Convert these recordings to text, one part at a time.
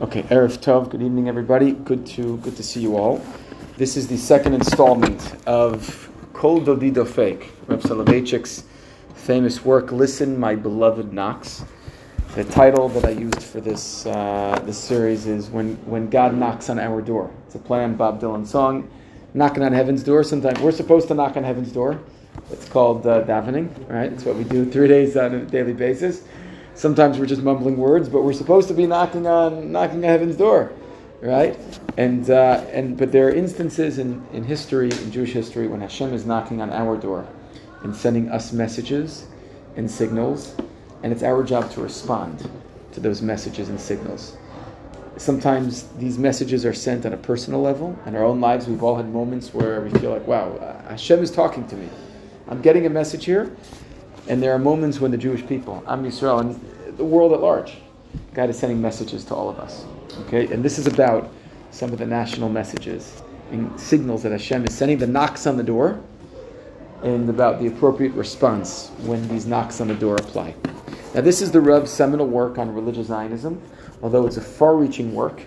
Okay, Erev Tov. Good evening, everybody. Good to good to see you all. This is the second installment of Kol Dodi Dofek, Reb Soloveitchik's famous work. Listen, my beloved knocks. The title that I used for this uh, this series is "When When God Knocks on Our Door." It's a play on Bob Dylan song, "Knocking on Heaven's Door." Sometimes we're supposed to knock on Heaven's door. It's called uh, davening, right? It's what we do three days on a daily basis. Sometimes we're just mumbling words, but we're supposed to be knocking on knocking on heaven's door, right? And uh, and but there are instances in, in history, in Jewish history, when Hashem is knocking on our door and sending us messages and signals, and it's our job to respond to those messages and signals. Sometimes these messages are sent on a personal level. In our own lives, we've all had moments where we feel like, wow, Hashem is talking to me. I'm getting a message here. And there are moments when the Jewish people, Am Yisrael, and the world at large, God is sending messages to all of us. Okay, and this is about some of the national messages and signals that Hashem is sending, the knocks on the door, and about the appropriate response when these knocks on the door apply. Now, this is the Rav's seminal work on religious Zionism, although it's a far-reaching work.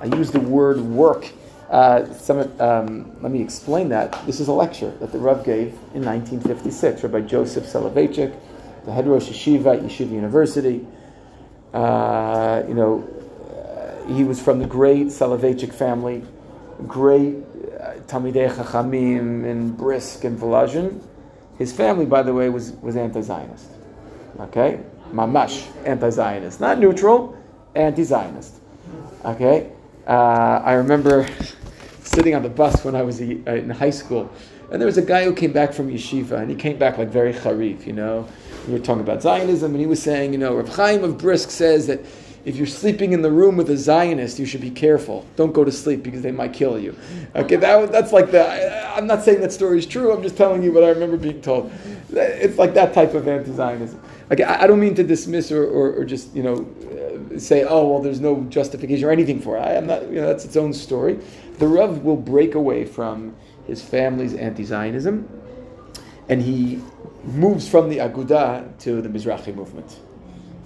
I use the word work uh, some, um, let me explain that. This is a lecture that the Rav gave in 1956, Rabbi Joseph Soloveitchik, the head Rosh Yeshiva at Yeshiva University. Uh, you know, uh, he was from the great Soloveitchik family, great uh, Talmidei Chachamim in Brisk and Volozhin. His family, by the way, was, was anti-Zionist. Okay? Mamash, anti-Zionist. Not neutral, anti-Zionist. Okay? Uh, I remember sitting on the bus when I was in high school, and there was a guy who came back from yeshiva, and he came back like very charif, you know. We were talking about Zionism, and he was saying, you know, Reb Chaim of Brisk says that if you're sleeping in the room with a Zionist, you should be careful. Don't go to sleep because they might kill you. Okay, that, that's like the. I, am not saying that story is true. I'm just telling you what I remember being told. It's like that type of anti-Zionism. Okay, I, I don't mean to dismiss or, or, or just you know uh, say, oh well, there's no justification or anything for it. I, am not. You know, that's its own story the Rav will break away from his family's anti-Zionism, and he moves from the Aguda to the Mizrahi movement.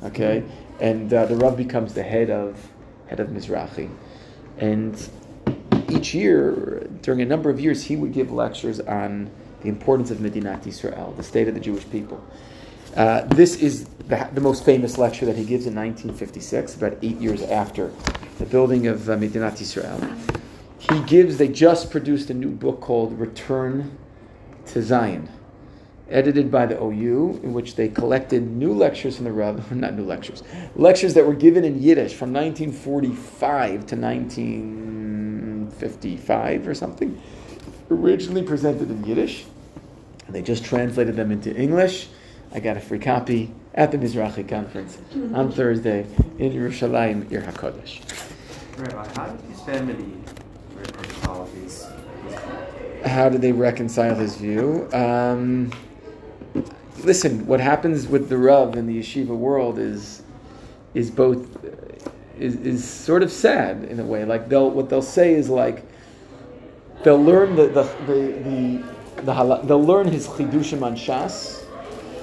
Okay, and uh, the Rav becomes the head of head of Mizrahi, and each year, during a number of years, he would give lectures on the importance of Medinat Israel, the state of the Jewish people. Uh, this is the, the, most famous lecture that he gives in 1956, about eight years after the building of uh, Medinat Israel he gives, they just produced a new book called Return to Zion, edited by the OU, in which they collected new lectures from the Rav, not new lectures, lectures that were given in Yiddish from 1945 to 1955 or something, originally presented in Yiddish. And they just translated them into English. I got a free copy at the Mizrahi conference on Thursday in Yerushalayim, Ir HaKodesh. Rabbi, how did his family how did they reconcile his view? Um, listen, what happens with the Rav in the yeshiva world is is both is, is sort of sad in a way. Like they'll what they'll say is like they'll learn the the the, the, the they'll learn his chidushim on Shas,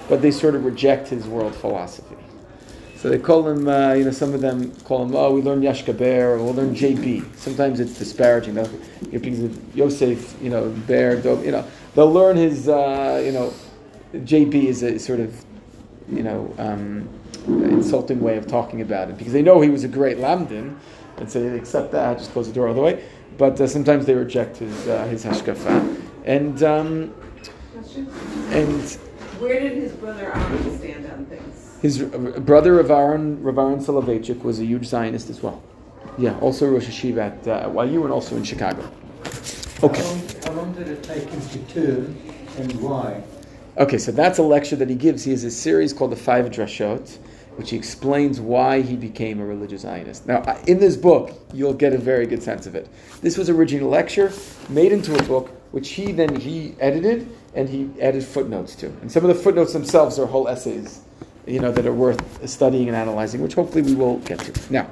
but they sort of reject his world philosophy. So they call him, uh, you know, some of them call him, oh, we learned Yashka Bear, or we'll learn JB. Sometimes it's disparaging. They'll, you know, Yosef, you know, Bear, you know, they'll learn his, uh, you know, JB is a sort of, you know, um, insulting way of talking about it because they know he was a great Lamdin, and so they accept that, just close the door all the way. But uh, sometimes they reject his uh, his hashkafa, and um, and where did his brother Aaron stand? His brother Rav Aaron, Ravaron Soloveitchik was a huge Zionist as well. Yeah, also Rosh Yeshiva at uh, YU and also in Chicago. Okay. How long, how long did it take him to turn and why? Okay, so that's a lecture that he gives. He has a series called the Five Drashot, which he explains why he became a religious Zionist. Now, in this book, you'll get a very good sense of it. This was originally a lecture made into a book, which he then he edited and he added footnotes to. And some of the footnotes themselves are whole essays you know, that are worth studying and analyzing, which hopefully we will get to. Now,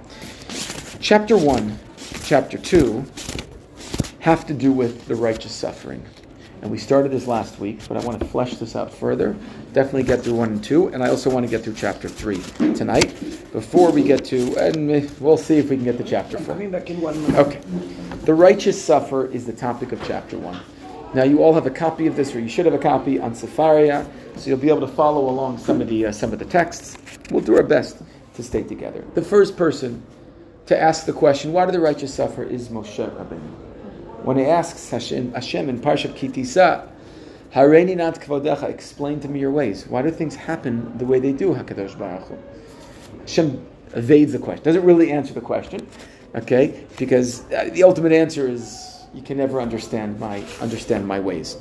chapter 1, chapter 2 have to do with the righteous suffering. And we started this last week, but I want to flesh this out further. Definitely get through one and two, and I also want to get through chapter three tonight before we get to, and we'll see if we can get to chapter four. Coming back in one minute. Okay. The righteous suffer is the topic of chapter one. Now you all have a copy of this, or you should have a copy on Sefaria, so you'll be able to follow along some of the uh, some of the texts. We'll do our best to stay together. The first person to ask the question, "Why do the righteous suffer?" is Moshe Rabbeinu. When he asks Hashem, Hashem in Parshat Ki Tisa, "Hareini nat kvodecha," explain to me your ways. Why do things happen the way they do, Hakadosh Baruch Hu? Hashem evades the question. Doesn't really answer the question, okay? Because uh, the ultimate answer is you can never understand my understand my ways.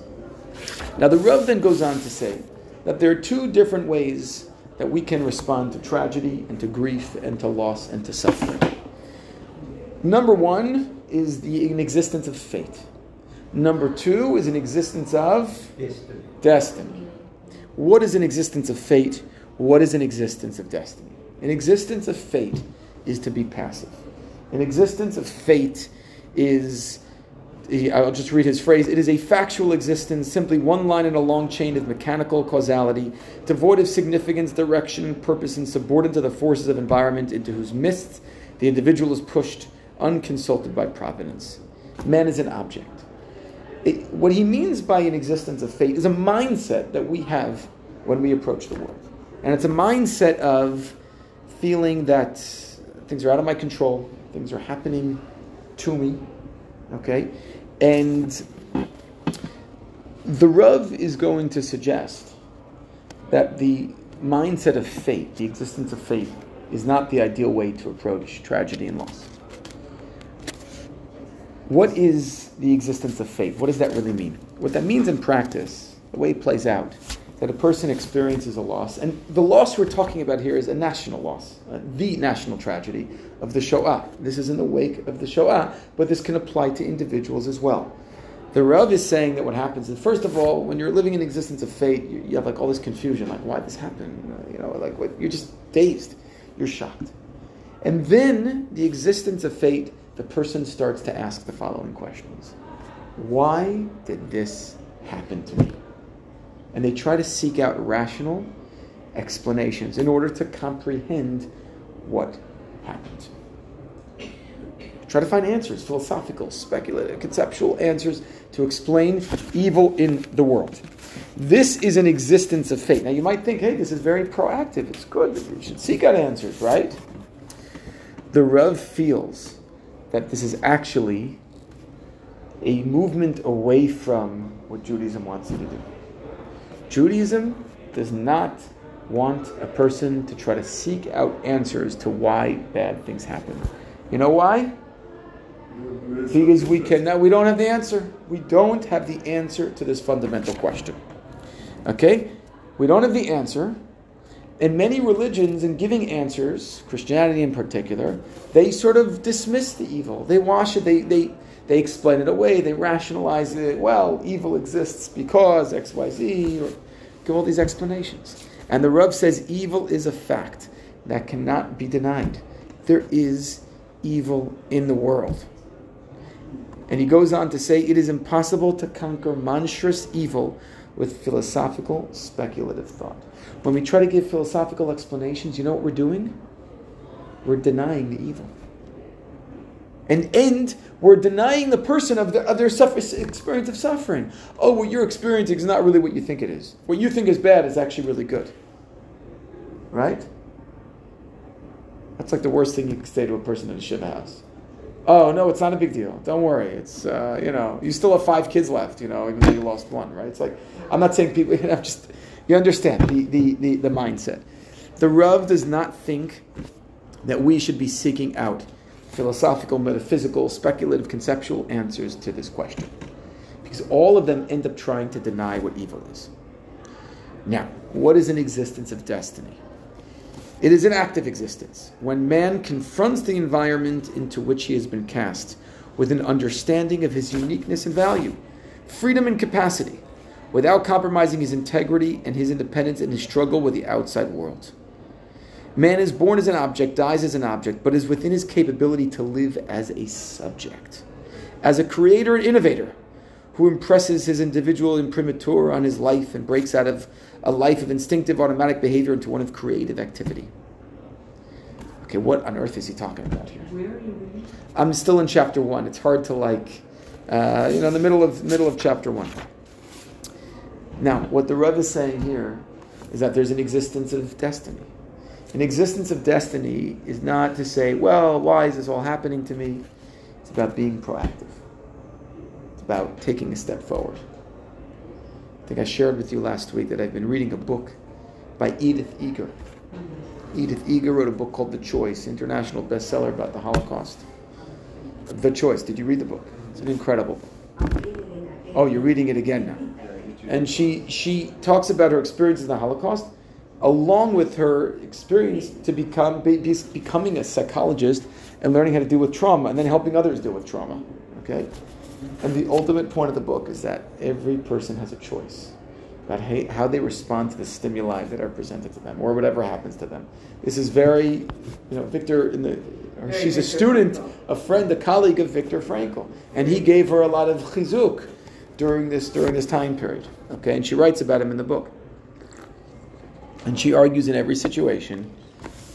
Now the Rav then goes on to say that there are two different ways that we can respond to tragedy and to grief and to loss and to suffering. Number one is the an existence of fate. Number two is an existence of Destiny. destiny. What is an existence of fate? What is an existence of destiny? An existence of fate is to be passive. An existence of fate is, I'll just read his phrase, it is a factual existence, simply one line in a long chain of mechanical causality, devoid of significance, direction, purpose, and subordinate to the forces of environment into whose midst the individual is pushed, unconsulted by providence. Man is an object. It, what he means by an existence of fate is a mindset that we have when we approach the world. And it's a mindset of feeling that things are out of my control, things are happening to me, okay? And the Rav is going to suggest that the mindset of fate, the existence of fate, is not the ideal way to approach tragedy and loss. What is the existence of fate? What does that really mean? What that means in practice, the way it plays out, that a person experiences a loss, and the loss we're talking about here is a national loss, uh, the national tragedy of the Shoah. This is in the wake of the Shoah, but this can apply to individuals as well. The Rav is saying that what happens is, first of all, when you're living in existence of fate, you, you have like all this confusion, like why this happened, uh, you know, like what, you're just dazed, you're shocked, and then the existence of fate, the person starts to ask the following questions: Why did this happen to me? And they try to seek out rational explanations in order to comprehend what happened. Try to find answers, philosophical, speculative, conceptual answers to explain evil in the world. This is an existence of fate. Now you might think, hey, this is very proactive. It's good. You should seek out answers, right? The Rav feels that this is actually a movement away from what Judaism wants you to do. Judaism does not want a person to try to seek out answers to why bad things happen. You know why? Because we cannot, we don't have the answer. We don't have the answer to this fundamental question. Okay? We don't have the answer. In many religions, in giving answers, Christianity in particular, they sort of dismiss the evil. They wash it, they, they, they explain it away, they rationalize it. Well, evil exists because XYZ, or give all these explanations. And the Rav says evil is a fact that cannot be denied. There is evil in the world. And he goes on to say it is impossible to conquer monstrous evil with philosophical, speculative thought. When we try to give philosophical explanations, you know what we're doing? We're denying the evil. And end, we're denying the person of, the, of their suffer, experience of suffering. Oh, what you're experiencing is not really what you think it is. What you think is bad is actually really good. Right? That's like the worst thing you can say to a person in a shiva house. Oh no, it's not a big deal. Don't worry. It's uh, you know you still have five kids left. You know even though you lost one. Right? It's like I'm not saying people. You know, just you understand the, the, the, the mindset. The Rav does not think that we should be seeking out philosophical, metaphysical, speculative, conceptual answers to this question. Because all of them end up trying to deny what evil is. Now, what is an existence of destiny? It is an active existence. When man confronts the environment into which he has been cast with an understanding of his uniqueness and value, freedom and capacity, without compromising his integrity and his independence in his struggle with the outside world. Man is born as an object, dies as an object, but is within his capability to live as a subject, as a creator and innovator who impresses his individual imprimatur on his life and breaks out of a life of instinctive automatic behavior into one of creative activity. Okay, what on earth is he talking about here? Where are you reading? I'm still in chapter one. It's hard to like, uh, you know, in the middle of middle of chapter one. Now, what the Rebbe is saying here is that there's an existence of destiny. An existence of destiny is not to say, well, why is this all happening to me? It's about being proactive. It's about taking a step forward. I think I shared with you last week that I've been reading a book by Edith Eger. Edith Eger wrote a book called The Choice, international bestseller about the Holocaust. The Choice. Did you read the book? It's an incredible book. Oh, you're reading it again now. And she she talks about her experience in the Holocaust, along with her experience to become be, be- becoming a psychologist and learning how to deal with trauma, and then helping others deal with trauma. Okay, and the ultimate point of the book is that every person has a choice about how, they respond to the stimuli that are presented to them, or whatever happens to them. This is very, you know, Victor. In the, or she's a student, a friend, a colleague of Viktor Frankl, and he gave her a lot of chizuk during this during this time period. Okay, and she writes about him in the book. And she argues in every situation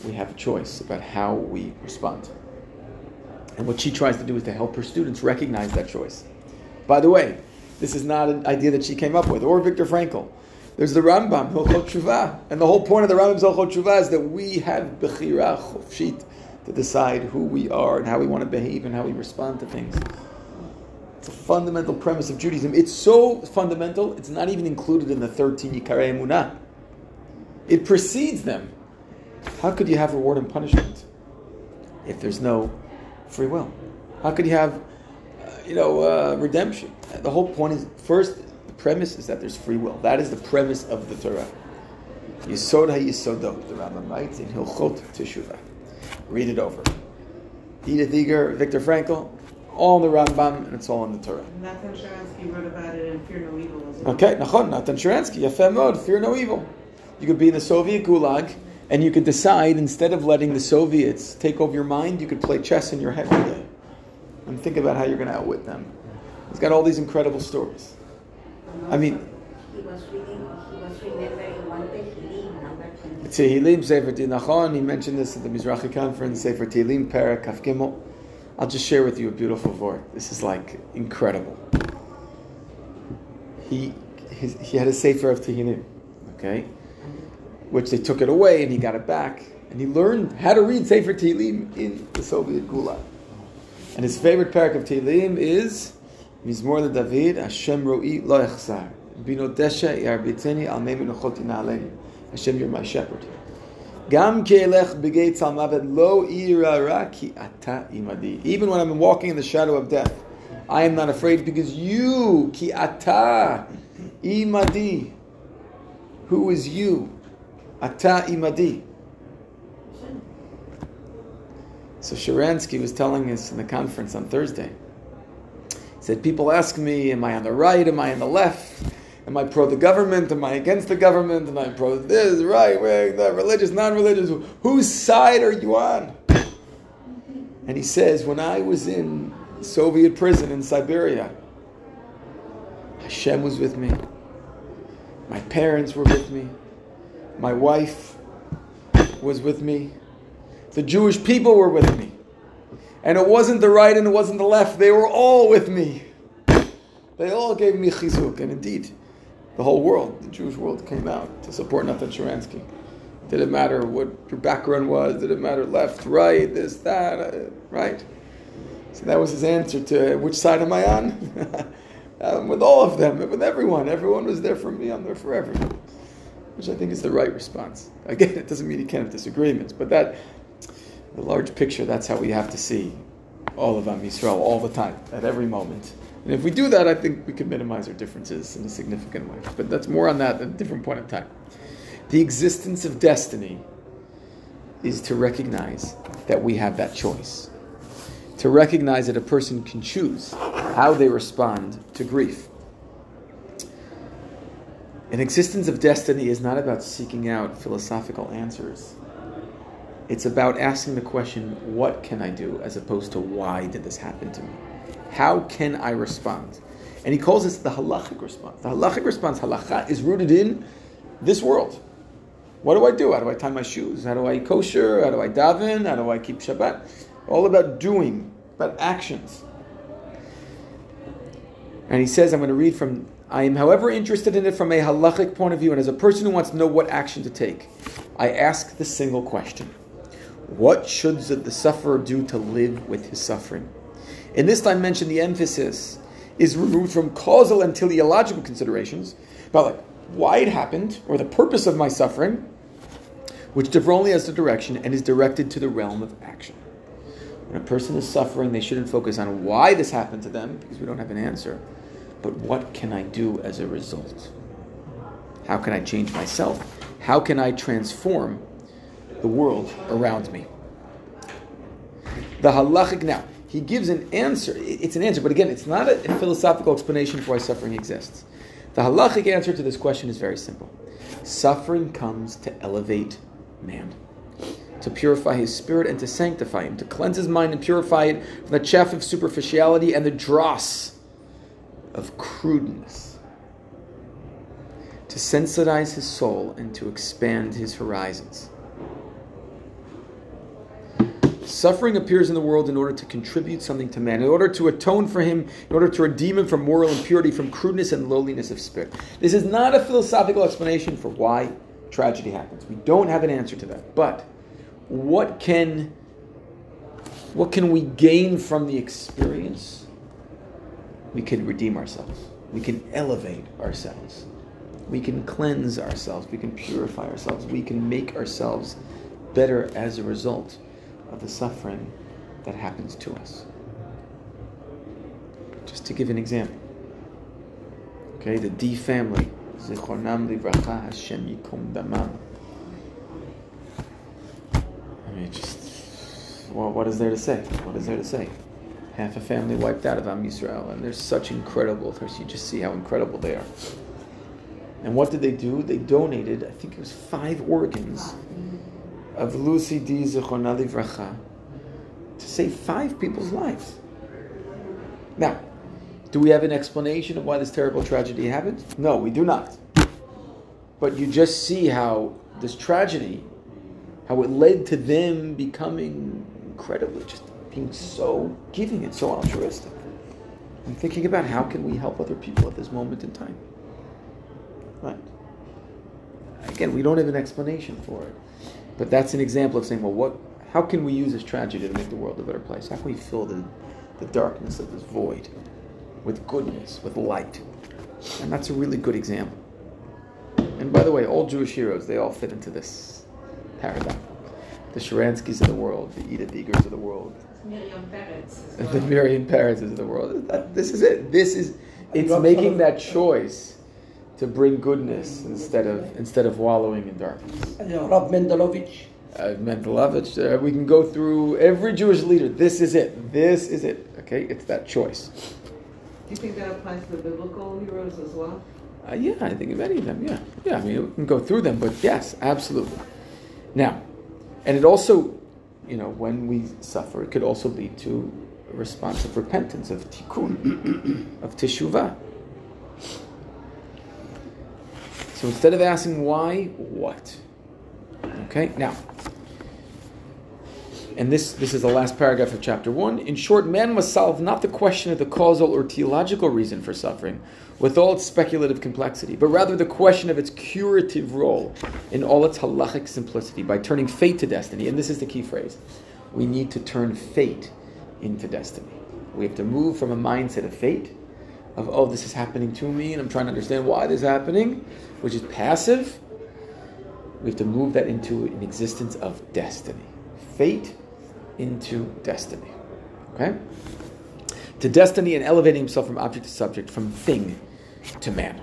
we have a choice about how we respond. And what she tries to do is to help her students recognize that choice. By the way, this is not an idea that she came up with, or Viktor Frankl. There's the Rambam, Hilchot Tshuva. And the whole point of the Rambam's Hilchot Tshuva is that we have Bechira Chofshit to decide who we are and how we want to behave and how we respond to things. It's a fundamental premise of Judaism. It's so fundamental, it's not even included in the 13 Yikarei Emunah. It precedes them. How could you have reward and punishment if there's no free will? How could you have, uh, you know, uh, redemption? The whole point is first, the premise is that there's free will. That is the premise of the Torah. Yisod ha-yisodot, the Rambam writes in Hilchot Teshuvah. Read it over. Edith Eger, Viktor Frankl, all the Rambam, and it's all in the Torah. Nathan Sharansky wrote about it in Fear No Evil. Okay, Nachon, Natan Sharansky, Yafemod, fear no evil. You could be in the Soviet gulag, and you could decide instead of letting the Soviets take over your mind, you could play chess in your head all day and think about how you're going to outwit them. He's got all these incredible stories. I mean- He was reading, he was remembering one Tehillim, number 20. Tehillim, Sefer Nachon, he mentioned this at the Mizrahi conference, Sefer Tehillim, Perek, Kaf Gimel. I'll just share with you a beautiful word. This is like incredible. He, his, he had a Sefer of Tehillim, okay? Which they took it away and he got it back. And he learned how to read Sefer Tehillim in the Soviet Gulag. And his favorite parak of Tehillim is Mizmor David, Hashem ro'i lo echzar. Bino desha yarbiteni al mei menachoti na'aleni. Hashem, you're my shepherd. Gam ke'elech b'geit al mavet lo irara ki ata imadi. Even when I'm walking in the shadow of death, I am not afraid because you, ki ata imadi. Who is you? Ata imadi. So Sharansky was telling us in the conference on Thursday. He said, People ask me, Am I on the right? Am I on the left? Am I pro the government? Am I against the government? Am I pro this, right, the religious, non religious? Whose side are you on? And he says, When I was in Soviet prison in Siberia, Hashem was with me. My parents were with me. My wife was with me. The Jewish people were with me. And it wasn't the right and it wasn't the left. They were all with me. They all gave me chizuk. And indeed, the whole world, the Jewish world, came out to support Nathan Sharansky. Didn't matter what your background was. Didn't matter left, right, this, that, uh, right? So that was his answer to which side am I on? um, with all of them, with everyone. Everyone was there for me. I'm there for everyone. Which I think is the right response. Again, it doesn't mean you can't have disagreements, but that the large picture, that's how we have to see all of Am Yisrael all the time, at every moment. And if we do that, I think we can minimize our differences in a significant way. But that's more on that at a different point in time. The existence of destiny is to recognize that we have that choice. To recognize that a person can choose how they respond to grief. An existence of destiny is not about seeking out philosophical answers. It's about asking the question, what can I do, as opposed to why did this happen to me? How can I respond? And he calls this the halachic response. The halachic response, halacha, is rooted in this world. What do I do? How do I tie my shoes? How do I kosher? How do I daven? How do I keep Shabbat? All about doing, about actions. And he says, I'm going to read from, I am, however, interested in it from a halachic point of view, and as a person who wants to know what action to take, I ask the single question What should the sufferer do to live with his suffering? In this dimension, the emphasis is removed from causal and teleological considerations about like why it happened or the purpose of my suffering, which differ only as to direction and is directed to the realm of action. When a person is suffering, they shouldn't focus on why this happened to them because we don't have an answer, but what can I do as a result? How can I change myself? How can I transform the world around me? The halachic now he gives an answer. It's an answer, but again, it's not a, philosophical explanation for why suffering exists. The halachic answer to this question is very simple. Suffering comes to elevate man, to purify his spirit and to sanctify him, to cleanse his mind and purify it from the chaff of superficiality and the dross of crudeness, to sensitize his soul and to expand his horizons. Suffering appears in the world in order to contribute something to man, in order to atone for him, in order to redeem him from moral impurity, from crudeness and lowliness of spirit. This is not a philosophical explanation for why tragedy happens. We don't have an answer to that. But what can what can we gain from the experience? We can redeem ourselves. We can elevate ourselves. We can cleanse ourselves. We can purify ourselves. We can make ourselves better as a result of the suffering that happens to us. Just to give an example. Okay, the Dee family. Zichronam livracha Hashem yikum damam. I mean, just, well, what is there to say? What is there to say? Half a family wiped out of Am Yisrael, and they're such incredible. You just see how incredible they are. And what did they do? They donated, I think it was five organs of Lucy Dee. Zichronah Livracha to save five people's lives. Now, do we have an explanation of why this terrible tragedy happened? No, we do not. But you just see how this tragedy, how it led to them becoming incredibly, just being so giving and so altruistic. I'm thinking about how can we help other people at this moment in time. Right. Again, we don't have an explanation for it. But that's an example of saying, well, what, how can we use this tragedy to make the world a better place? How can we fill the, the darkness of this void with goodness, with light? And that's a really good example. And by the way, all Jewish heroes, they all fit into this paradigm. The Sharanskys of the world, the Edith Egers of the world, Miriam Peretz. the Miriam Peretzes of the world. That, this is it. This is, it's making that choice to bring goodness instead of instead of wallowing in darkness. Rav Mendelovich. Uh, Mendelovich, uh, we can go through every Jewish leader. This is it. This is it. Okay, it's that choice. Do you think that applies to the biblical heroes as well? Uh, yeah, I think of any of them. Yeah, yeah. I mean, we can go through them, but yes, absolutely. Now, and it also, you know, when we suffer, it could also lead to a response of repentance, of tikkun, of teshuvah. So instead of asking why, what? Okay, now, and this, this is the last paragraph of chapter one. In short, man must solve not the question of the causal or theological reason for suffering, with all its speculative complexity, but rather the question of its curative role in all its halachic simplicity by turning fate to destiny. And this is the key phrase we need to turn fate into destiny. We have to move from a mindset of fate, of, oh, this is happening to me, and I'm trying to understand why this is happening, which is passive. We have to move that into an existence of destiny. Fate into destiny. Okay? To destiny and elevating himself from object to subject, from thing to man.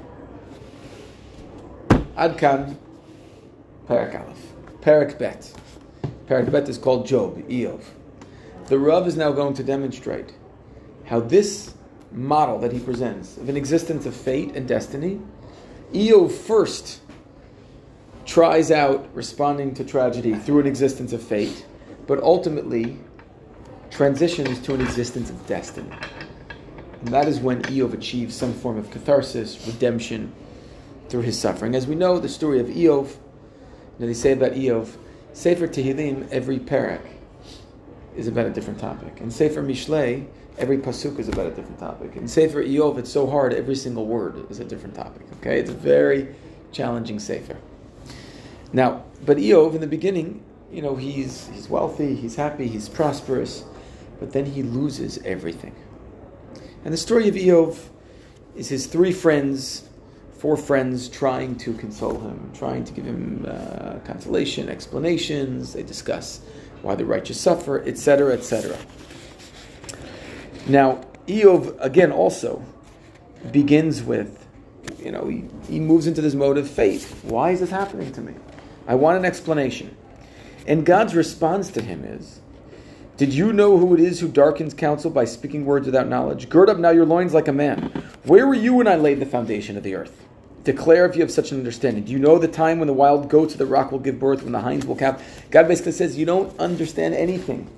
Adkan, Perak Aleph. Perak Bet. Perak Bet is called Job, Eov. The Rav is now going to demonstrate how this model that he presents of an existence of fate and destiny, Eov first tries out responding to tragedy through an existence of fate, but ultimately transitions to an existence of destiny. And that is when Eov achieves some form of catharsis, redemption through his suffering. As we know, the story of Eov, know, they say about Eov, Sefer Tehillim, every parak is about a different topic. And Sefer Mishlei, every pasuk is about a different topic. And Sefer Eov, it's so hard, every single word is a different topic. Okay? It's a very challenging Sefer. Now, but Eov, in the beginning, you know, he's, he's wealthy, he's happy, he's prosperous, but then he loses everything. And the story of Eov is his three friends, four friends trying to console him, trying to give him uh, consolation, explanations. They discuss why the righteous suffer, etc., etc. Now, Eov, again, also begins with, you know, he, he moves into this mode of faith. Why is this happening to me? I want an explanation. And God's response to him is, Did you know who it is who darkens counsel by speaking words without knowledge? Gird up now your loins like a man. Where were you when I laid the foundation of the earth? Declare if you have such an understanding. Do you know the time when the wild goats of the rock will give birth, when the hinds will calve? God basically says, You don't understand anything.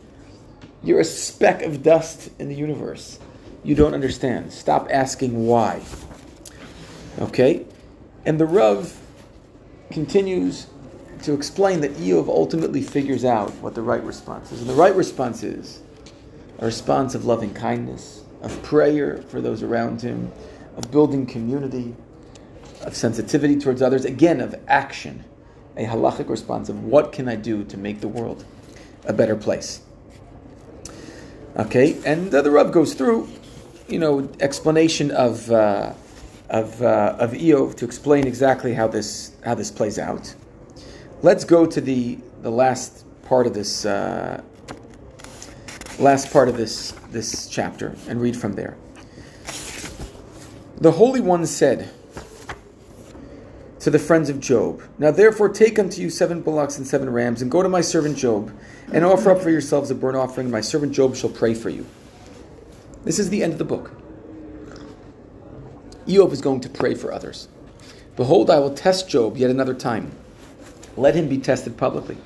You're a speck of dust in the universe. You don't understand. Stop asking why. Okay? And the Rav continues to explain that Eov ultimately figures out what the right response is. And the right response is a response of loving kindness, of prayer for those around him, of building community, of sensitivity towards others, again, of action, a halachic response of what can I do to make the world a better place. Okay, and uh, the Rav goes through, you know, explanation of uh, of uh, of Eov to explain exactly how this how this plays out. Let's go to the the last part of this uh, last part of this this chapter and read from there. The Holy One said to the friends of Job, Now therefore take unto you seven bullocks and seven rams, and go to my servant Job, and offer up for yourselves a burnt offering, and my servant Job shall pray for you. This is the end of the book. Eov is going to pray for others. Behold, I will test Job yet another time. Let him be tested publicly.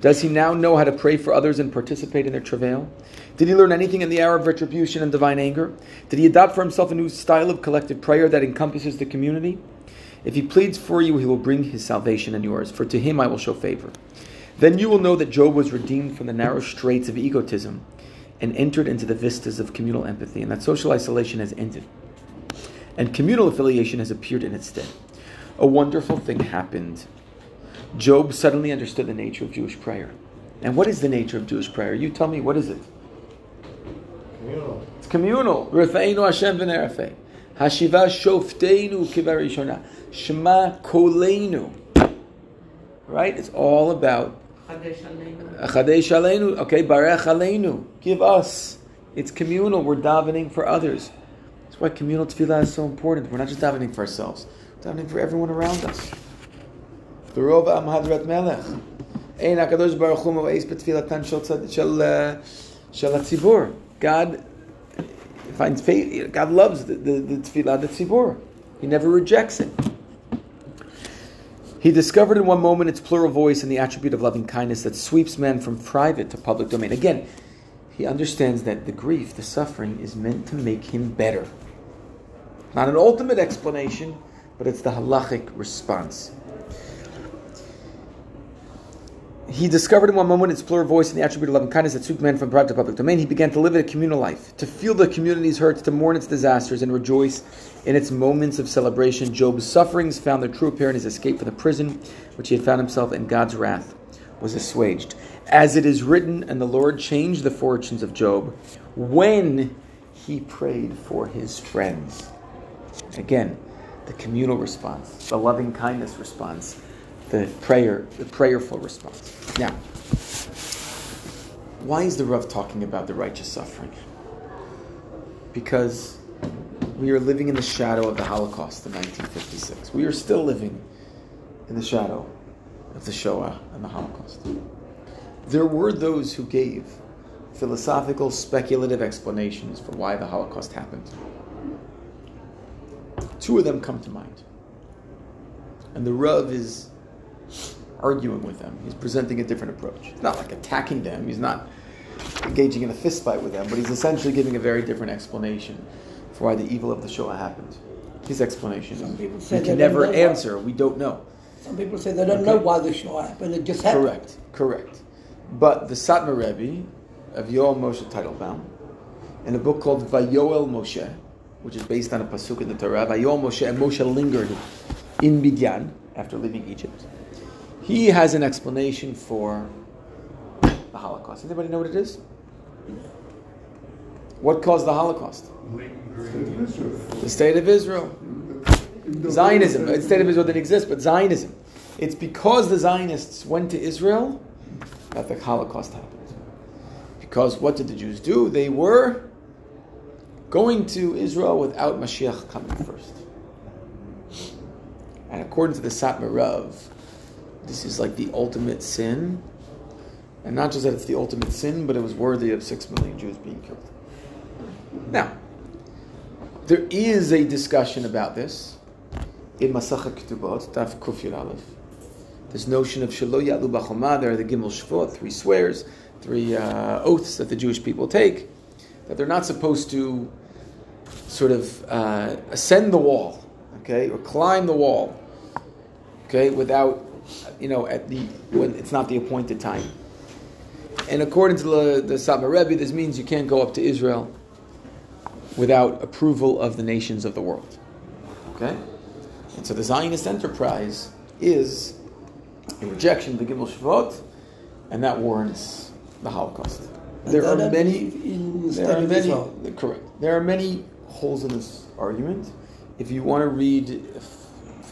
Does he now know how to pray for others and participate in their travail? Did he learn anything in the hour of retribution and divine anger? Did he adopt for himself a new style of collective prayer that encompasses the community? If he pleads for you, he will bring his salvation and yours, for to him I will show favor. Then you will know that Job was redeemed from the narrow straits of egotism and entered into the vistas of communal empathy, and that social isolation has ended, and communal affiliation has appeared in its stead. A wonderful thing happened. Job suddenly understood the nature of Jewish prayer. And what is the nature of Jewish prayer? You tell me, what is it? Communal. It's communal. Rafeinu Hashem v'nerafei. Hashiva shofteinu kivarishona. Shema koleinu. Right? It's all about Chadesh Aleinu. Okay, barech aleinu. Give us. It's communal. We're davening for others. That's why communal tefillah is so important. We're not just davening for ourselves. We're davening for everyone around us. V'rov am hadrat melech. Ein HaKadosh Baruch Hu mo'ez b'tfilatan uh, shel hatzibur. God finds faith. God loves the, the, the tefillah, the. He never rejects it. He discovered in one moment its plural voice and the attribute of loving kindness that sweeps men from private to public domain. Again, he understands that the grief, the suffering, is meant to make him better. Not an ultimate explanation, but it's the halachic response. He discovered in one moment its plural voice and the attribute of loving kindness that sweeps men from private to public domain. He began to live a communal life, to feel the community's hurts, to mourn its disasters, and rejoice in its moments of celebration. Job's sufferings found their true appearance in his escape from the prison, which he had found himself in God's wrath, was assuaged. As it is written, and the Lord changed the fortunes of Job when he prayed for his friends. Again, the communal response, the loving kindness response, the prayer, the prayerful response. Now, why is the Rav talking about the righteous suffering? Because we are living in the shadow of the Holocaust in 1956. We are still living in the shadow of the Shoah and the Holocaust. There were those who gave philosophical, speculative explanations for why the Holocaust happened. Two of them come to mind. And the Rav is arguing with them. He's presenting a different approach. He's not like attacking them. He's not engaging in a fist fight with them, but he's essentially giving a very different explanation for why the evil of the Shoah happened. His explanation Some people say we can never know why. answer. We don't know. Some people say they don't know why the Shoah happened. It just happened. Correct, correct. But the Satmar Rebbe of Yoel Moshe Teitelbaum, in a book called Vayoel Moshe, which is based on a pasuk in the Torah, Vayoel Moshe, and Moshe lingered in Midian after leaving Egypt. He has an explanation for the Holocaust. Anybody know what it is? What caused the Holocaust? The state of Israel. Zionism. The state of Israel didn't exist, but Zionism. It's because the Zionists went to Israel that the Holocaust happened. Because what did the Jews do? They were going to Israel without Mashiach coming first. And according to the Satmar Rav, this is like the ultimate sin. And not just that it's the ultimate sin, but it was worthy of six million Jews being killed. Now, there is a discussion about this in Masachet Ketubot, Daf Kufir Aleph. This notion of Shelo Ya'lu B'Choma, there are the Gimel Shvot, three swears, three uh, oaths that the Jewish people take, that they're not supposed to sort of uh, ascend the wall, okay, or climb the wall, okay, without, you know, at the when it's not the appointed time. And according to the, the Satmar Rebbe, this means you can't go up to Israel without approval of the nations of the world. Okay? And so the Zionist enterprise is a rejection of the Gimel Shvot, and that warrants the Holocaust. There are many. There are many. Correct. There are many holes in this argument. If you want to read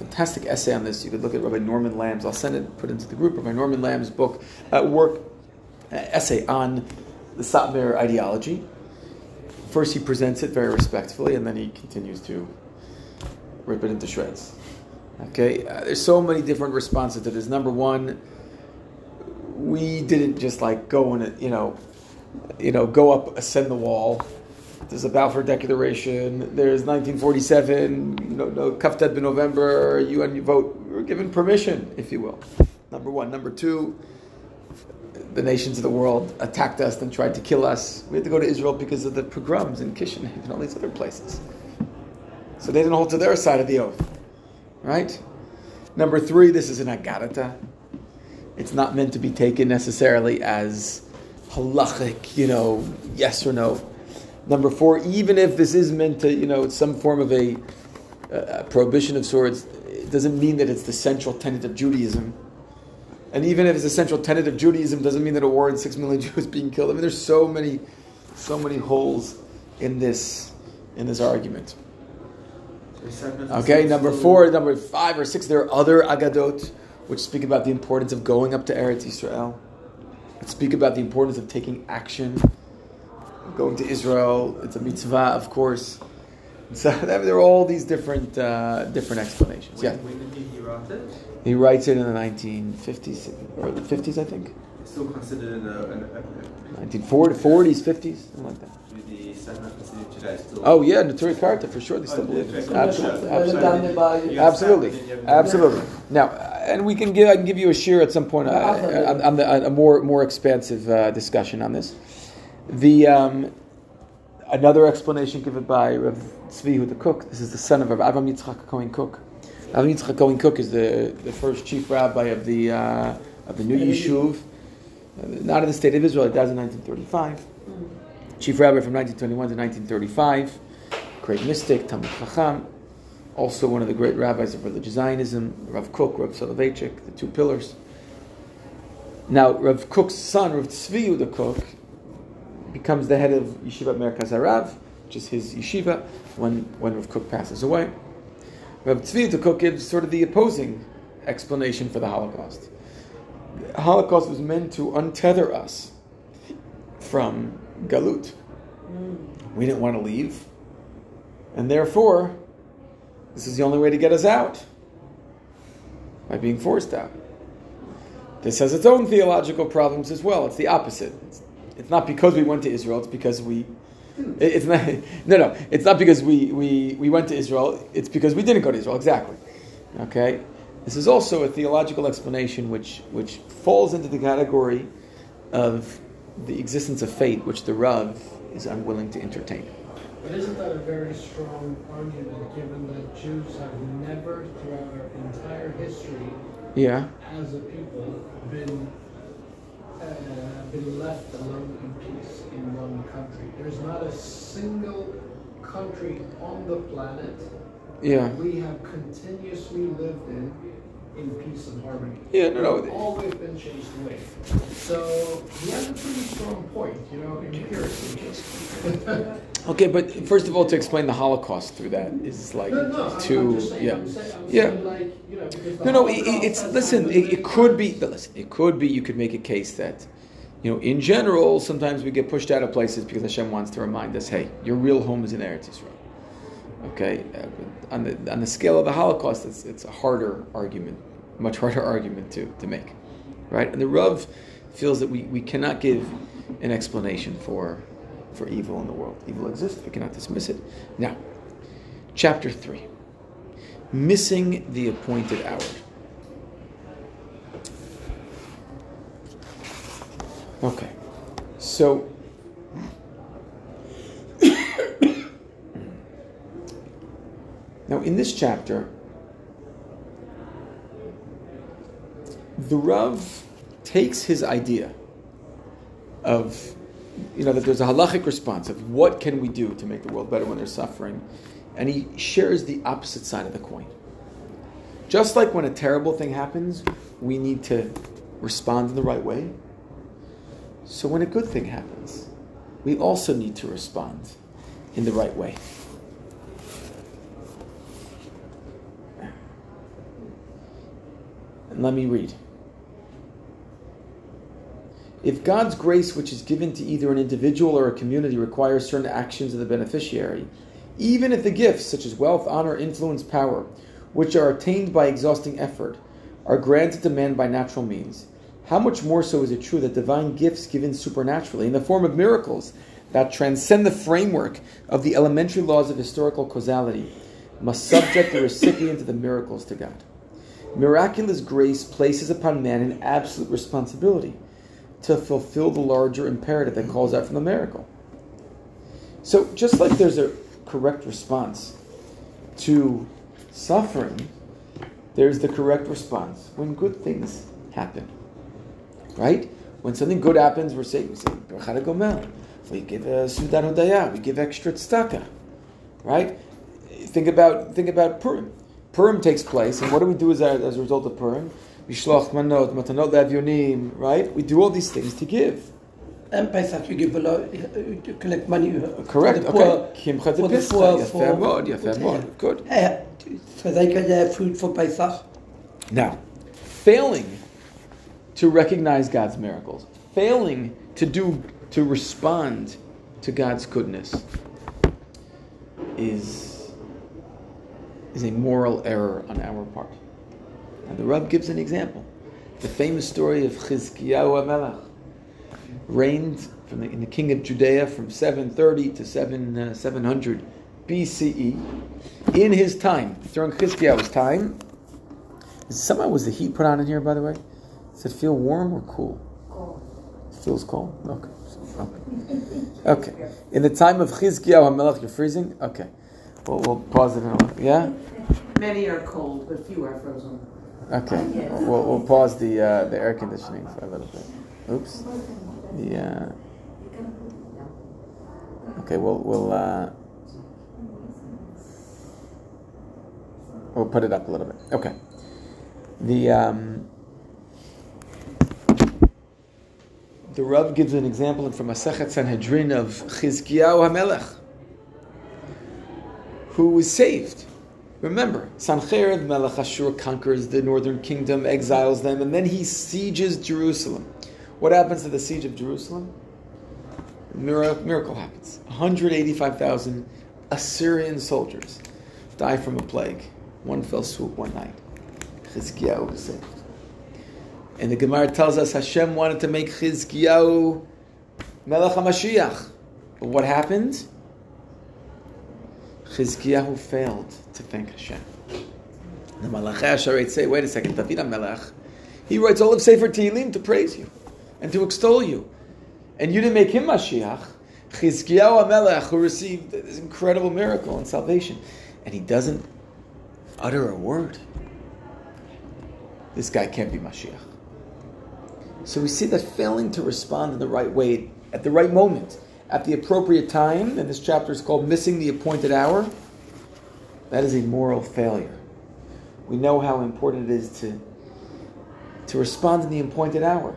fantastic essay on this, you could look at Rabbi Norman Lamm's. I'll send it, put it into the group. Rabbi Norman Lamm's book, uh, work, uh, essay on the Satmar ideology. First, he presents it very respectfully, and then he continues to rip it into shreds. Okay, uh, there's so many different responses to this. Number one, we didn't just like go and you know, you know, go up, ascend the wall. There's a Balfour Declaration. There's 1947. No, no, Kaftet in November. UN you vote. We're given permission, if you will. Number one. Number two. The nations of the world attacked us and tried to kill us. We had to go to Israel because of the pogroms in Kishinev and all these other places. So they didn't hold to their side of the oath. Right? Number three, this is an agarata. It's not meant to be taken necessarily as halachic, you know, yes or no. Number four, even if this is meant to, you know, it's some form of a, a prohibition of swords, it doesn't mean that it's the central tenet of Judaism. And even if it's a central tenet of Judaism, doesn't mean that a war and six million Jews being killed. I mean, there's so many, so many holes in this, in this argument. Okay, number four, number five or six, there are other agadot which speak about the importance of going up to Eretz Israel. Speak about the importance of taking action, going to Israel. It's a mitzvah, of course. So there are all these different uh, different explanations. Yeah, When did he write it? he writes it in the 1950s or the 50s, I think. It's still considered a, an, a, 1940s, 40s, 50s, something like that. with the Senate considered today still. Oh yeah, Neturei Karta for sure. They still Oh, believe it. Absolutely, absolutely. Absolutely, understand, then you- absolutely. Now, uh, and we can give I can give you a share at some point uh, on, on the, a more more expansive uh, discussion on this. The um, another explanation given by Rav Tzvi the Kook. This is the son of Rav Avraham Yitzchak Cohen Kook. Avraham Yitzchak Cohen Kook is the, the first chief rabbi of the uh, of the new yishuv, uh, not in the state of Israel. It dies in 1935. Chief rabbi from 1921 to 1935. Great mystic, Talmid Chacham also one of the great rabbis of religious Zionism, Rav Kook, Rav Soloveitchik, the two pillars. Now, Rav Kook's son, Rav Tzvi the Kook, becomes the head of Yeshiva Merkaz Harav, which is his yeshiva, when, when Rav Kook passes away. Rav Tzvi Kook gives sort of the opposing explanation for the Holocaust. The Holocaust was meant to untether us from Galut. Mm. We didn't want to leave, and therefore, this is the only way to get us out by being forced out. This has its own theological problems as well. It's the opposite. It's, it's not because we went to Israel. It's because we. It's not. No, no. It's not because we, we, we went to Israel. It's because we didn't go to Israel. Exactly. Okay. This is also a theological explanation which which falls into the category of the existence of fate, which the Rav is unwilling to entertain. But isn't that a very strong argument given that Jews have never, throughout our entire history Yeah. as a people, been uh, been left alone in peace in one country? There's not a single country on the planet Yeah. we have continuously lived in in peace and harmony. Yeah, no, no. We've always been chased away. So he has a pretty strong point, you know, empirically. Okay, but first of all, to explain the Holocaust through that is like No, no, too, saying, yeah, I'm saying, I'm yeah. like, you know, No, no, it, it's listen. It, it could be, but listen, it could be. You could make a case that, you know, in general, sometimes we get pushed out of places because Hashem wants to remind us, hey, your real home is in Eretz Yisrael. Okay, uh, on the on the scale of the Holocaust, it's it's a harder argument, much harder argument to to make, right? And the Rav feels that we, we cannot give an explanation for for evil in the world. Evil exists. We cannot dismiss it. Now, chapter three, missing the appointed hour. Okay, so now in this chapter, the Rav takes his idea of, you know, that there's a halachic response of what can we do to make the world better when there's suffering, and he shares the opposite side of the coin. Just like when a terrible thing happens, we need to respond in the right way. So when a good thing happens, we also need to respond in the right way. Let me read. If God's grace, which is given to either an individual or a community, requires certain actions of the beneficiary, even if the gifts, such as wealth, honor, influence, power, which are attained by exhausting effort, are granted to man by natural means, how much more so is it true that divine gifts given supernaturally, in the form of miracles that transcend the framework of the elementary laws of historical causality, must subject the recipient of the miracles to God? Miraculous grace places upon man an absolute responsibility to fulfill the larger imperative that calls out from the miracle. So, just like there's a correct response to suffering, there's the correct response when good things happen. Right? When something good happens, we're saying, we say, Berachad Gomel. We give a Sudan we give extra tzedakah. Right? Think about, think about Purim. Purim takes place, and what do we do as a, as a result of Purim? Mishloch manot, matanot le'avyonim, right? We do all these things to give. And Pesach, you give a lot, you collect money. uh, Correct, For the poor, okay. Kimcha for the Pesach, poor, yafeh for- mod, yafeh mod. Good. So they can have food for Pesach. Now, failing to recognize God's miracles, failing to do to respond to God's goodness is is a moral error on our part. And the Rav gives an example. The famous story of Chizkiyahu HaMelech reigned from the, in the king of Judea from 730 to 7, uh, 700 BCE. In his time, during Chizkiyahu's time, Somehow was the heat put on in here, by the way? Does it feel warm or cool? It feels cold? Okay. Okay. okay. In the time of Chizkiyahu HaMelech, you're freezing? Okay. We'll, we'll pause it in a little. Yeah? Many are cold, but few are frozen. Okay. We'll, we'll pause the, uh, the air conditioning for a little bit. Oops. The, uh, okay, we'll, we'll, uh, we'll put it up a little bit. Okay. The um, the Rav gives an example from Masechet Sanhedrin of Chizkiyahu HaMelech, who was saved. Remember, Sancherib Melech Ashur conquers the northern kingdom, exiles them, and then he sieges Jerusalem. What happens to the siege of Jerusalem? Miracle, miracle happens. 185,000 Assyrian soldiers die from a plague. One fell swoop one night. Chizkiyahu was saved. And the Gemara tells us Hashem wanted to make Chizkiyahu Melech HaMashiach. But what happened? Chizkiyahu failed to thank Hashem. The Malachei HaSharet say, wait a second, David HaMelech, he writes all of Sefer Tehillim to praise you and to extol you. And you didn't make him Mashiach. Chizkiyahu HaMelech, who received this incredible miracle and salvation, and he doesn't utter a word. This guy can't be Mashiach. So we see that failing to respond in the right way at the right moment, at the appropriate time, and this chapter is called Missing the Appointed Hour, that is a moral failure. We know how important it is to, to respond in the appointed hour.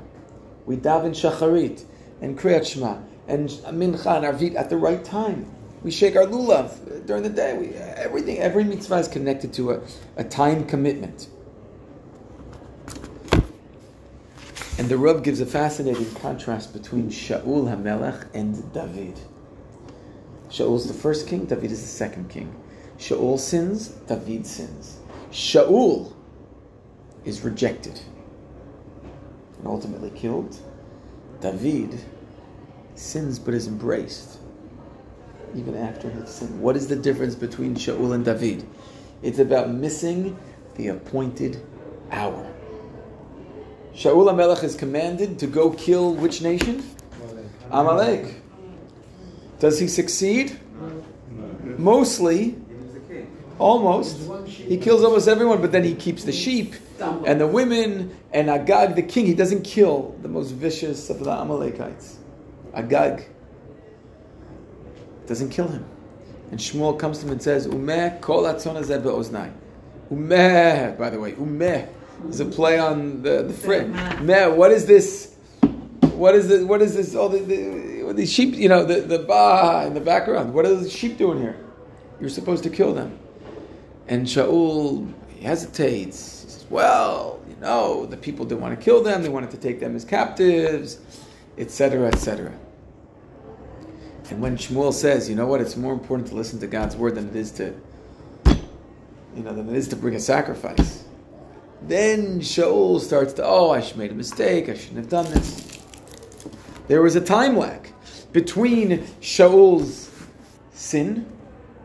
We daven shacharit and kriyat shema and mincha and arvit at the right time. We shake our lulav during the day. We, everything, every mitzvah is connected to a, a time commitment. And the Rav gives a fascinating contrast between Shaul HaMelech and David. Shaul's the first king, David is the second king. Shaul sins, David sins. Shaul is rejected and ultimately killed. David sins but is embraced even after his sin. What is the difference between Shaul and David? It's about missing the appointed hour. Shaul HaMelech is commanded to go kill which nation? Amalek. Does he succeed? Mostly, almost. He kills almost everyone, but then he keeps the sheep and the women and Agag, the king. He doesn't kill the most vicious of the Amalekites. Agag doesn't kill him. And Shmuel comes to him and says, Umeh kol atzon hazeh be'oznai. Umeh, by the way, umeh is a play on the, the frit. Meh, what is this? What is this? What is this? All the, the, the sheep, you know, the, the ba in the background. What are the sheep doing here? You're supposed to kill them. And Shaul he hesitates. He says, Well, you know, the people didn't want to kill them, they wanted to take them as captives, etc., etc. And when Shmuel says, you know what, it's more important to listen to God's word than it is to, you know, than it is to bring a sacrifice. Then Shaul starts to, oh, I made a mistake, I shouldn't have done this. There was a time lag between Shaul's sin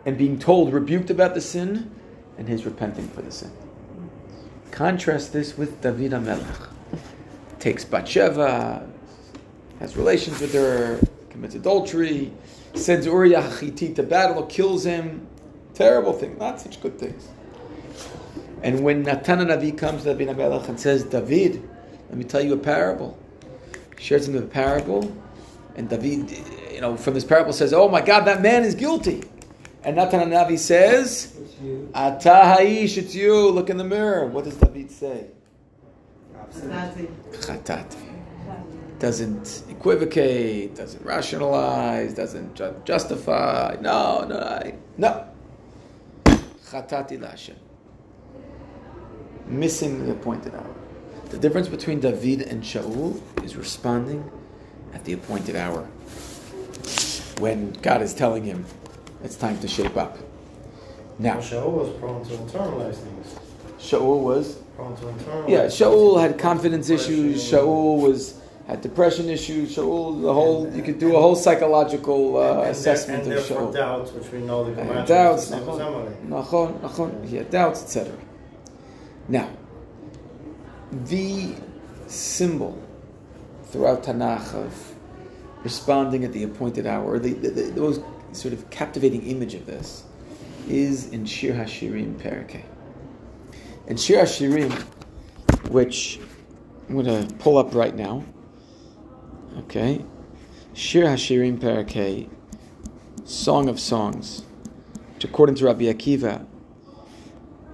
and being told, rebuked about the sin, and his repenting for the sin. Contrast this with David HaMelech. Takes Bathsheba, has relations with her, commits adultery, sends Uriah Hittite to battle, kills him. Terrible thing, not such good things. And when Natan Navi comes to David HaMelech and says, David, let me tell you a parable. He shares him a parable, and David, you know, from this parable says, Oh my God, that man is guilty. And Natan Navi says. Ata ha'ish, it's you. Look in the mirror. What does David say? Doesn't equivocate, doesn't rationalize, doesn't ju- justify. No, no, no. Chatati Lashem. Missing the appointed hour. The difference between David and Shaul is responding at the appointed hour. When God is telling him it's time to shape up. Now, Shaul was prone to internalize things. Shaul was Prone to internalize. Yeah, Shaul had confidence issues. Shaul was had depression issues. Shaul, the whole you could do a whole psychological uh, And- and assessment and of Shaul. doubts, which we know the doubts, is the same as Amalek. nachon, nachon, he had doubts, etc. Now, the symbol throughout Tanakh of responding at the appointed hour, the, the, the, most sort of captivating image of this, is in Shir Hashirim Perek Heh. In Shir Hashirim, which I'm going to pull up right now. Okay, Shir Hashirim Perek Heh, Song of Songs, which according to Rabbi Akiva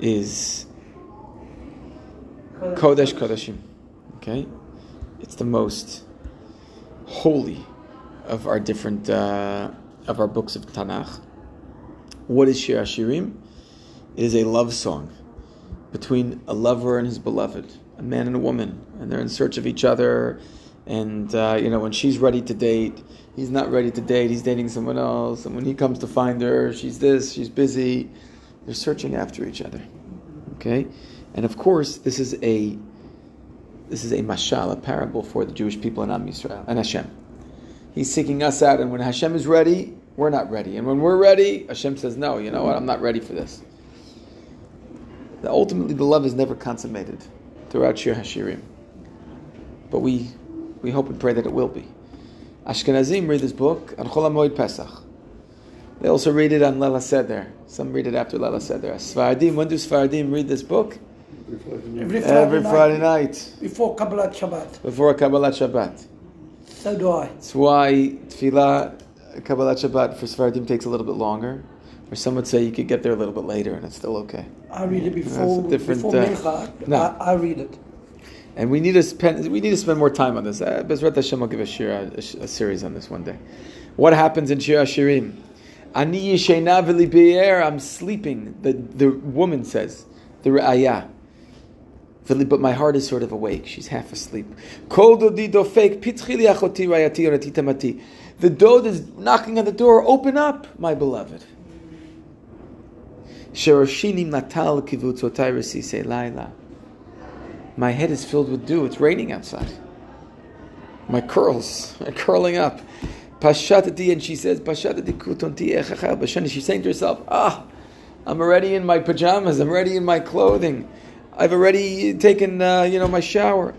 is Kodesh Kodeshim. Okay, it's the most holy of our different uh, of our books of Tanakh. What is Shir Hashirim? It is a love song between a lover and his beloved, a man and a woman, and they're in search of each other. And uh, you know, when she's ready to date, he's not ready to date. He's dating someone else. And when he comes to find her, she's this, she's busy. They're searching after each other. Okay, and of course, this is a this is a mashal, a parable for the Jewish people in Am Yisrael and Hashem. He's seeking us out, and when Hashem is ready, we're not ready. And when we're ready, Hashem says, "No, you know what? I'm not ready for this." that ultimately the love is never consummated throughout Shir Hashirim. But we, we hope and pray that it will be. Ashkenazim read this book on Chol Pesach. They also read it on Lela Seder. Some read it after Lela Seder. Sfaradim, when do Sfaradim read this book? Every Friday, Every night, Friday night before Kabbalat Shabbat. before Kabbalat Shabbat. So do I. That's why Tefillah, Kabbalat Shabbat for Sfaradim takes a little bit longer. Or some would say you could get there a little bit later and it's still okay. I read it before different, before uh, Mincha. no. I, I read it. And we need to spend we need to spend more time on this. Uh, Bezrat Hashem will give a, shir, a, a series on this one day. What happens in Shir Shirim? Ani yishena I'm sleeping. The the woman says, the Ra'aya. But my heart is sort of awake. She's half asleep. The dod is knocking on the door. Open up, my beloved. My head is filled with dew. It's raining outside. My curls are curling up. And she says. She's saying to herself, Ah, I'm already in my pajamas. I'm already in my clothing. I've already taken, uh, you know, my shower.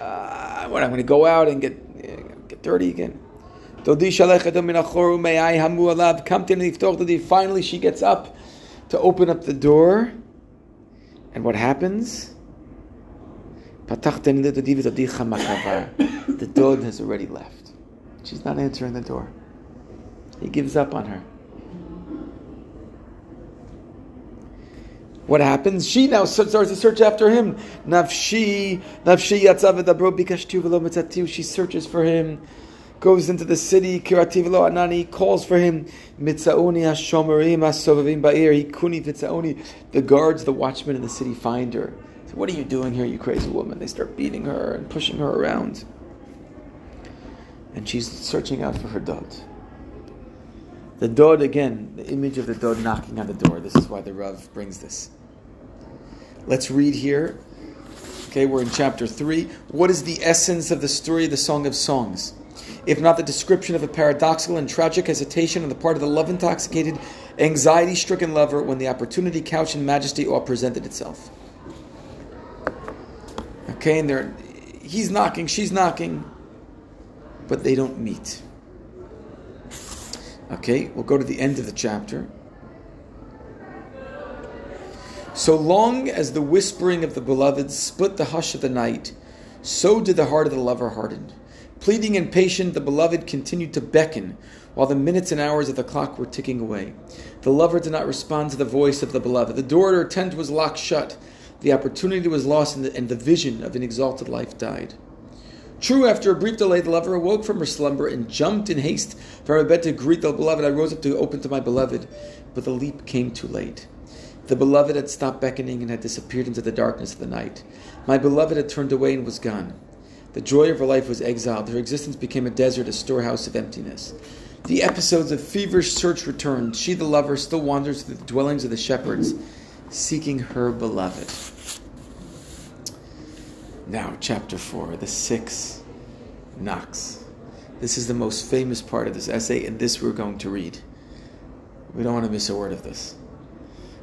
Uh, what, I'm going to go out and get uh, get dirty again. Finally, she gets up to open up the door. And what happens? The dod has already left. She's not answering the door. He gives up on her. What happens? She now starts to search after him. Nafshi, nafshi yatzav edabro bikashtu v'lo mitzatiu. She searches for him, goes into the city. Kirati v'lo anani calls for him. Mitzaoni hashomerim hasovavim ba'ir. Hikuni mitzaoni. The guards, the watchmen in the city find her. What are you doing here, you crazy woman? They start beating her and pushing her around. And she's searching out for her dod. The dod again, the image of the dod knocking on the door. This is why the Rav brings this. Let's read here. Okay, we're in chapter 3. What is the essence of the story of the Song of Songs? If not the description of a paradoxical and tragic hesitation on the part of the love intoxicated, anxiety stricken lover when the opportunity couched in majesty all presented itself. Okay, and they're, he's knocking, she's knocking, but they don't meet. Okay, we'll go to the end of the chapter. So long as the whispering of the beloved split the hush of the night, so did the heart of the lover harden. Pleading and patient, the beloved continued to beckon while the minutes and hours of the clock were ticking away. The lover did not respond to the voice of the beloved. The door to her tent was locked shut. The opportunity was lost, and the, and the vision of an exalted life died. True, after a brief delay, the lover awoke from her slumber and jumped in haste from her bed to greet the beloved. I rose up to open to my beloved, but the leap came too late. The beloved had stopped beckoning and had disappeared into the darkness of the night. My beloved had turned away and was gone. The joy of her life was exiled. Her existence became a desert, a storehouse of emptiness. The episodes of feverish search returned. She, the lover, still wanders through the dwellings of the shepherds, seeking her beloved. Now, chapter 4, the six knocks. This is the most famous part of this essay, and this we're going to read. We don't want to miss a word of this.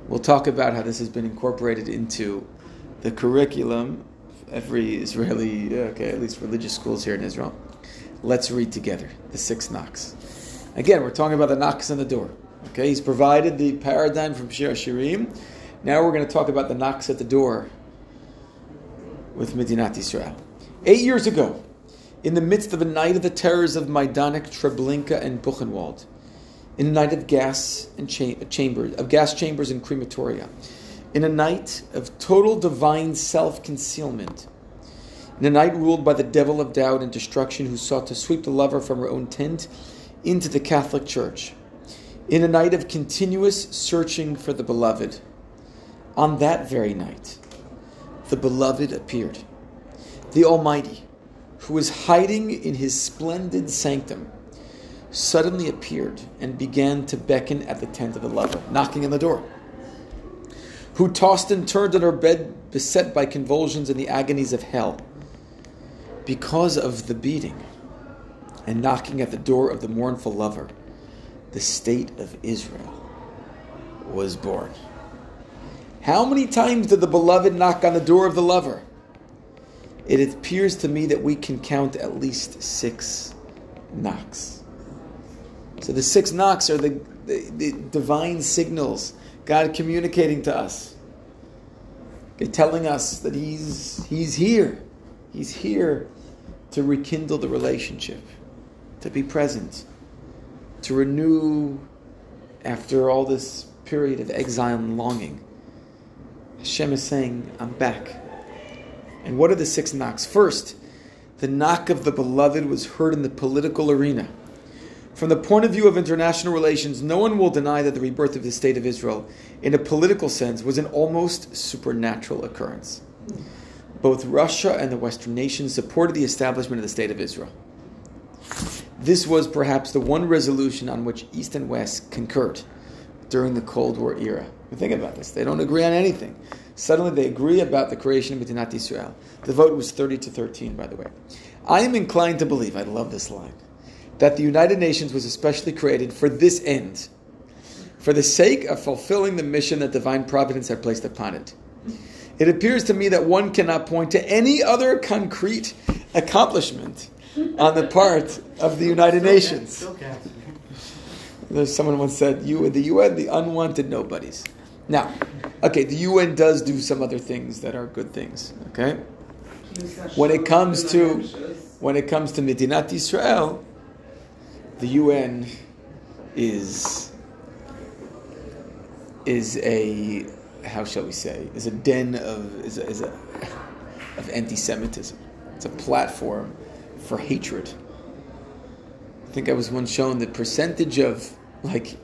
We'll talk about how this has been incorporated into the curriculum every Israeli, okay, at least religious schools here in Israel. Let's read together the six knocks. Again, we're talking about the knocks on the door. Okay, he's provided the paradigm from Shir Shirim. Now we're going to talk about the knocks at the door with Medinat Israel. Eight years ago, in the midst of a night of the terrors of Majdanek, Treblinka, and Buchenwald, in a night of gas and cha- chambers, of gas chambers and crematoria, in a night of total divine self-concealment, in a night ruled by the devil of doubt and destruction who sought to sweep the lover from her own tent into the Catholic Church, in a night of continuous searching for the beloved, on that very night, the beloved appeared. The Almighty, who was hiding in his splendid sanctum, suddenly appeared and began to beckon at the tent of the lover, knocking on the door. Who tossed and turned in her bed, beset by convulsions and the agonies of hell, because of the beating and knocking at the door of the mournful lover, the state of Israel was born. How many times did the beloved knock on the door of the lover? It appears to me that we can count at least six knocks. So the six knocks are the, the, the divine signals, God communicating to us, okay, telling us that He's He's here. He's here to rekindle the relationship, to be present, to renew after all this period of exile and longing. Hashem is saying, I'm back. And what are the six knocks? First, the knock of the beloved was heard in the political arena. From the point of view of international relations, no one will deny that the rebirth of the state of Israel, in a political sense, was an almost supernatural occurrence. Both Russia and the Western nations supported the establishment of the state of Israel. This was perhaps the one resolution on which East and West concurred during the Cold War era. Think about this. They don't agree on anything. Suddenly they agree about the creation of Medinat Israel. The vote was 30 to 13, by the way. I am inclined to believe, I love this line, that the United Nations was especially created for this end, for the sake of fulfilling the mission that divine providence had placed upon it. It appears to me that one cannot point to any other concrete accomplishment on the part of the United Nations. Still counts. There's someone once said, "You, the UN, the unwanted nobodies." Now, okay, the UN does do some other things that are good things. Okay, when it comes to when it comes to Medinat Israel, the UN is is a how shall we say is a den of is a, is a of anti-Semitism. It's a platform for hatred. I think I was once shown the percentage of like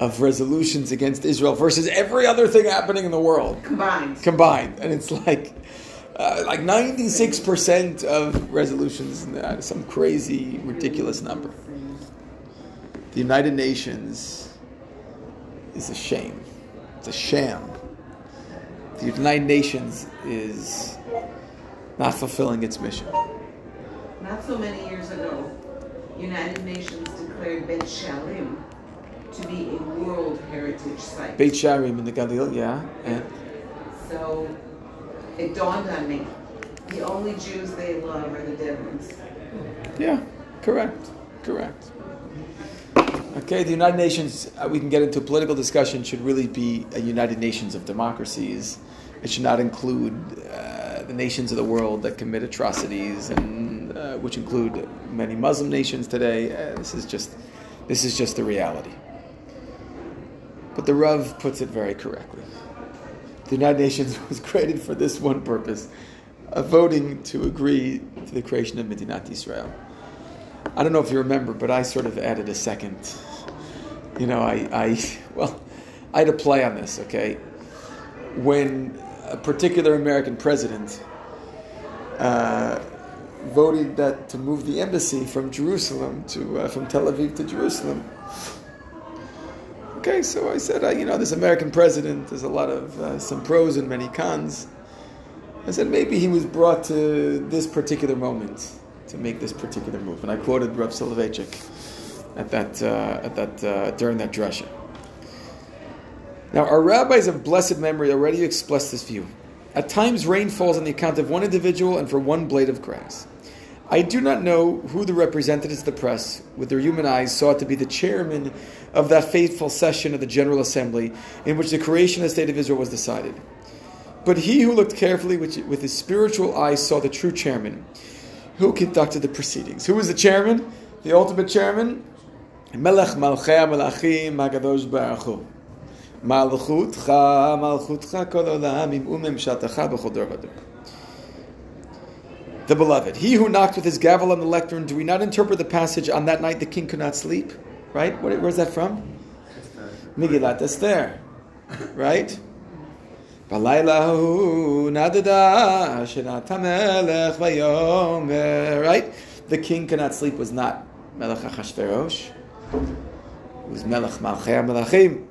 of resolutions against Israel versus every other thing happening in the world Combined. combined, and it's like uh, like ninety six percent of resolutions, uh, some crazy ridiculous number. The United Nations is a shame. It's a sham. The United Nations is not fulfilling its mission. Not so many years ago, United Nations declared Beit She'arim to be a World Heritage Site. Beit She'arim in the Galil, yeah, and So it dawned on me, the only Jews they love are the dead ones. Yeah, correct, correct. Okay, the United Nations, uh, we can get into political discussion, should really be a United Nations of democracies. It should not include uh, the nations of the world that commit atrocities, and uh, which include many Muslim nations today. Uh, this is just, this is just the reality. But the Rav puts it very correctly. The United Nations was created for this one purpose, of voting to agree to the creation of Medinat Israel. I don't know if you remember, but I sort of added a second. You know, I, I well, I had a play on this. Okay, when a particular American president uh, voted that to move the embassy from Jerusalem to uh, from Tel Aviv to Jerusalem. Okay, so I said, you know, this American president, there's a lot of uh, some pros and many cons. I said maybe he was brought to this particular moment to make this particular move, and I quoted Rav Soloveitchik at that uh, at that uh, during that drasha. Now, our rabbis of blessed memory already expressed this view. At times, rain falls on the account of one individual and for one blade of grass. I do not know who the representatives of the press, with their human eyes, saw to be the chairman of that fateful session of the General Assembly in which the creation of the State of Israel was decided. But he who looked carefully with his spiritual eyes saw the true chairman, who conducted the proceedings. Who was the chairman? The ultimate chairman? מלך מלכי המלכים הקדוש ברוך הוא. מלכותך, מלכותך כל עם וממשלתך בכל דור ודור. The beloved, he who knocked with his gavel on the lectern, do we not interpret the passage, on that night the king could not sleep? Right? Where's that from? Megillat Esther. Right? right? The king could not sleep was not Melech אחשוורוש. Was Melech Malchei HaMelachim.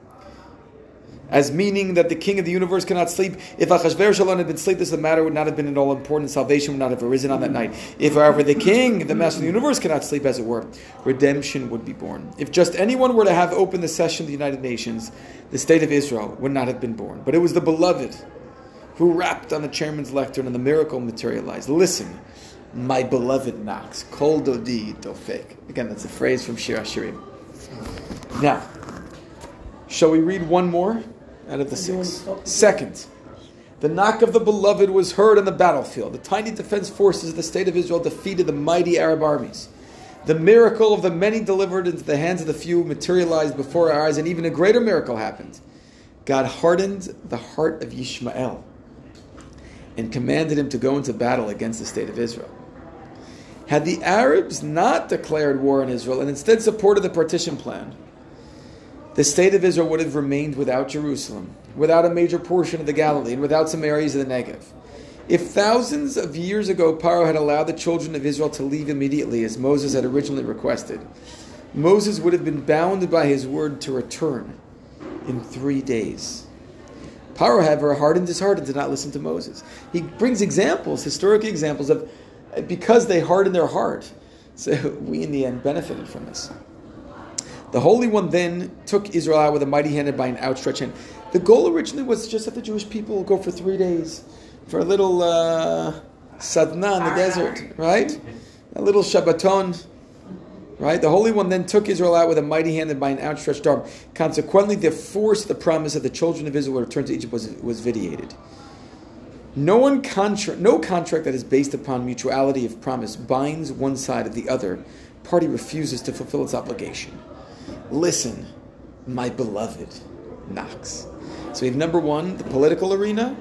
As meaning that the king of the universe cannot sleep. If Achashverosh alone had been sleepless, the matter would not have been at all important. Salvation would not have arisen on that night. If, however, the king, the master of the universe, cannot sleep, as it were, redemption would be born. If just anyone were to have opened the session of the United Nations, the state of Israel would not have been born. But it was the beloved who rapped on the chairman's lectern and the miracle materialized. Listen, my beloved knocks. Kol dodi dofek. Again, that's a phrase from Shir Hashirim. Now, shall we read one more out of the six? Second, the knock of the beloved was heard on the battlefield. The tiny defense forces of the state of Israel defeated the mighty Arab armies. The miracle of the many delivered into the hands of the few materialized before our eyes, and even a greater miracle happened. God hardened the heart of Yishmael and commanded him to go into battle against the state of Israel. Had the Arabs not declared war on Israel and instead supported the partition plan, the state of Israel would have remained without Jerusalem, without a major portion of the Galilee, and without some areas of the Negev. If thousands of years ago Paro had allowed the children of Israel to leave immediately, as Moses had originally requested, Moses would have been bound by his word to return in three days. Paro, however, hardened his heart and did not listen to Moses. He brings examples, historic examples of because they hardened their heart. So we, in the end, benefited from this. The Holy One then took Israel out with a mighty hand and by an outstretched hand. The goal originally was just that the Jewish people go for three days for a little uh, sadna in the desert, right? A little Shabbaton, right? The Holy One then took Israel out with a mighty hand and by an outstretched arm. Consequently, the force the promise that the children of Israel would return to Egypt was, was vitiated. No one contra- no contract that is based upon mutuality of promise binds one side of the other. Party refuses to fulfill its obligation. Listen, my beloved knocks. So we have number one, the political arena,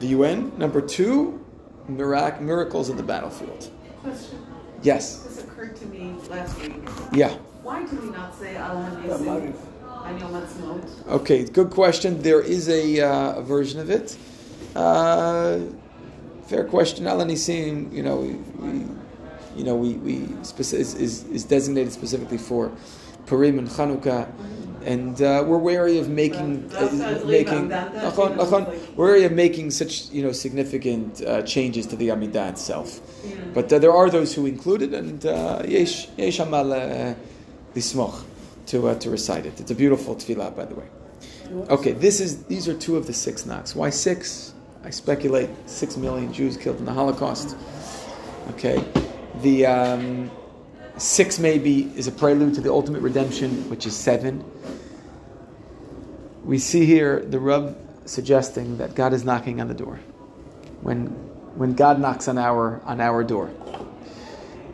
the UN. Number two, mirac- miracles in the battlefield. Question. Yes. This occurred to me last week. Yeah. Why do we not say Al Hanisim on Yom Ha'atzmaut? Okay, good question. There is a, uh, a version of it. Uh, fair question. Al Nisim, you know, we, we, you know, we, we speci- is, is, is designated specifically for Purim and Chanukah, and uh, we're wary of making uh, making legal. That- that, Nachon, Nachon. wary of making such you know significant uh, changes to the Amidah itself. But uh, there are those who include it, and uh, yesh yesh amal uh, lismoch to uh, to recite it. It's a beautiful tefillah, by the way. Okay, this is these are two of the six knocks. Why six? I speculate six million Jews killed in the Holocaust. Okay, the um, six maybe is a prelude to the ultimate redemption, which is seven. We see here the Rav suggesting that God is knocking on the door. When when God knocks on our on our door.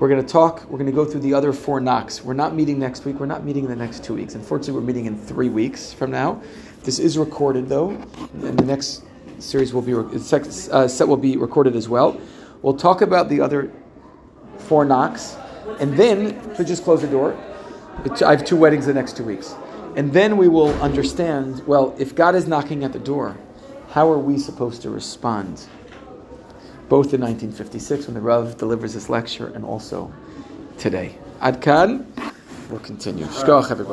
We're going to talk, we're going to go through the other four knocks. We're not meeting next week, we're not meeting in the next two weeks. Unfortunately, we're meeting in three weeks from now. This is recorded though, and the next series will be, uh, set will be recorded as well. We'll talk about the other four knocks, and then, to just close the door, I have two weddings the next two weeks. And then we will understand well, if God is knocking at the door, how are we supposed to respond? Both in 1956 when the Rav delivers this lecture and also today. Adkan, we'll continue. Shkoch, everybody.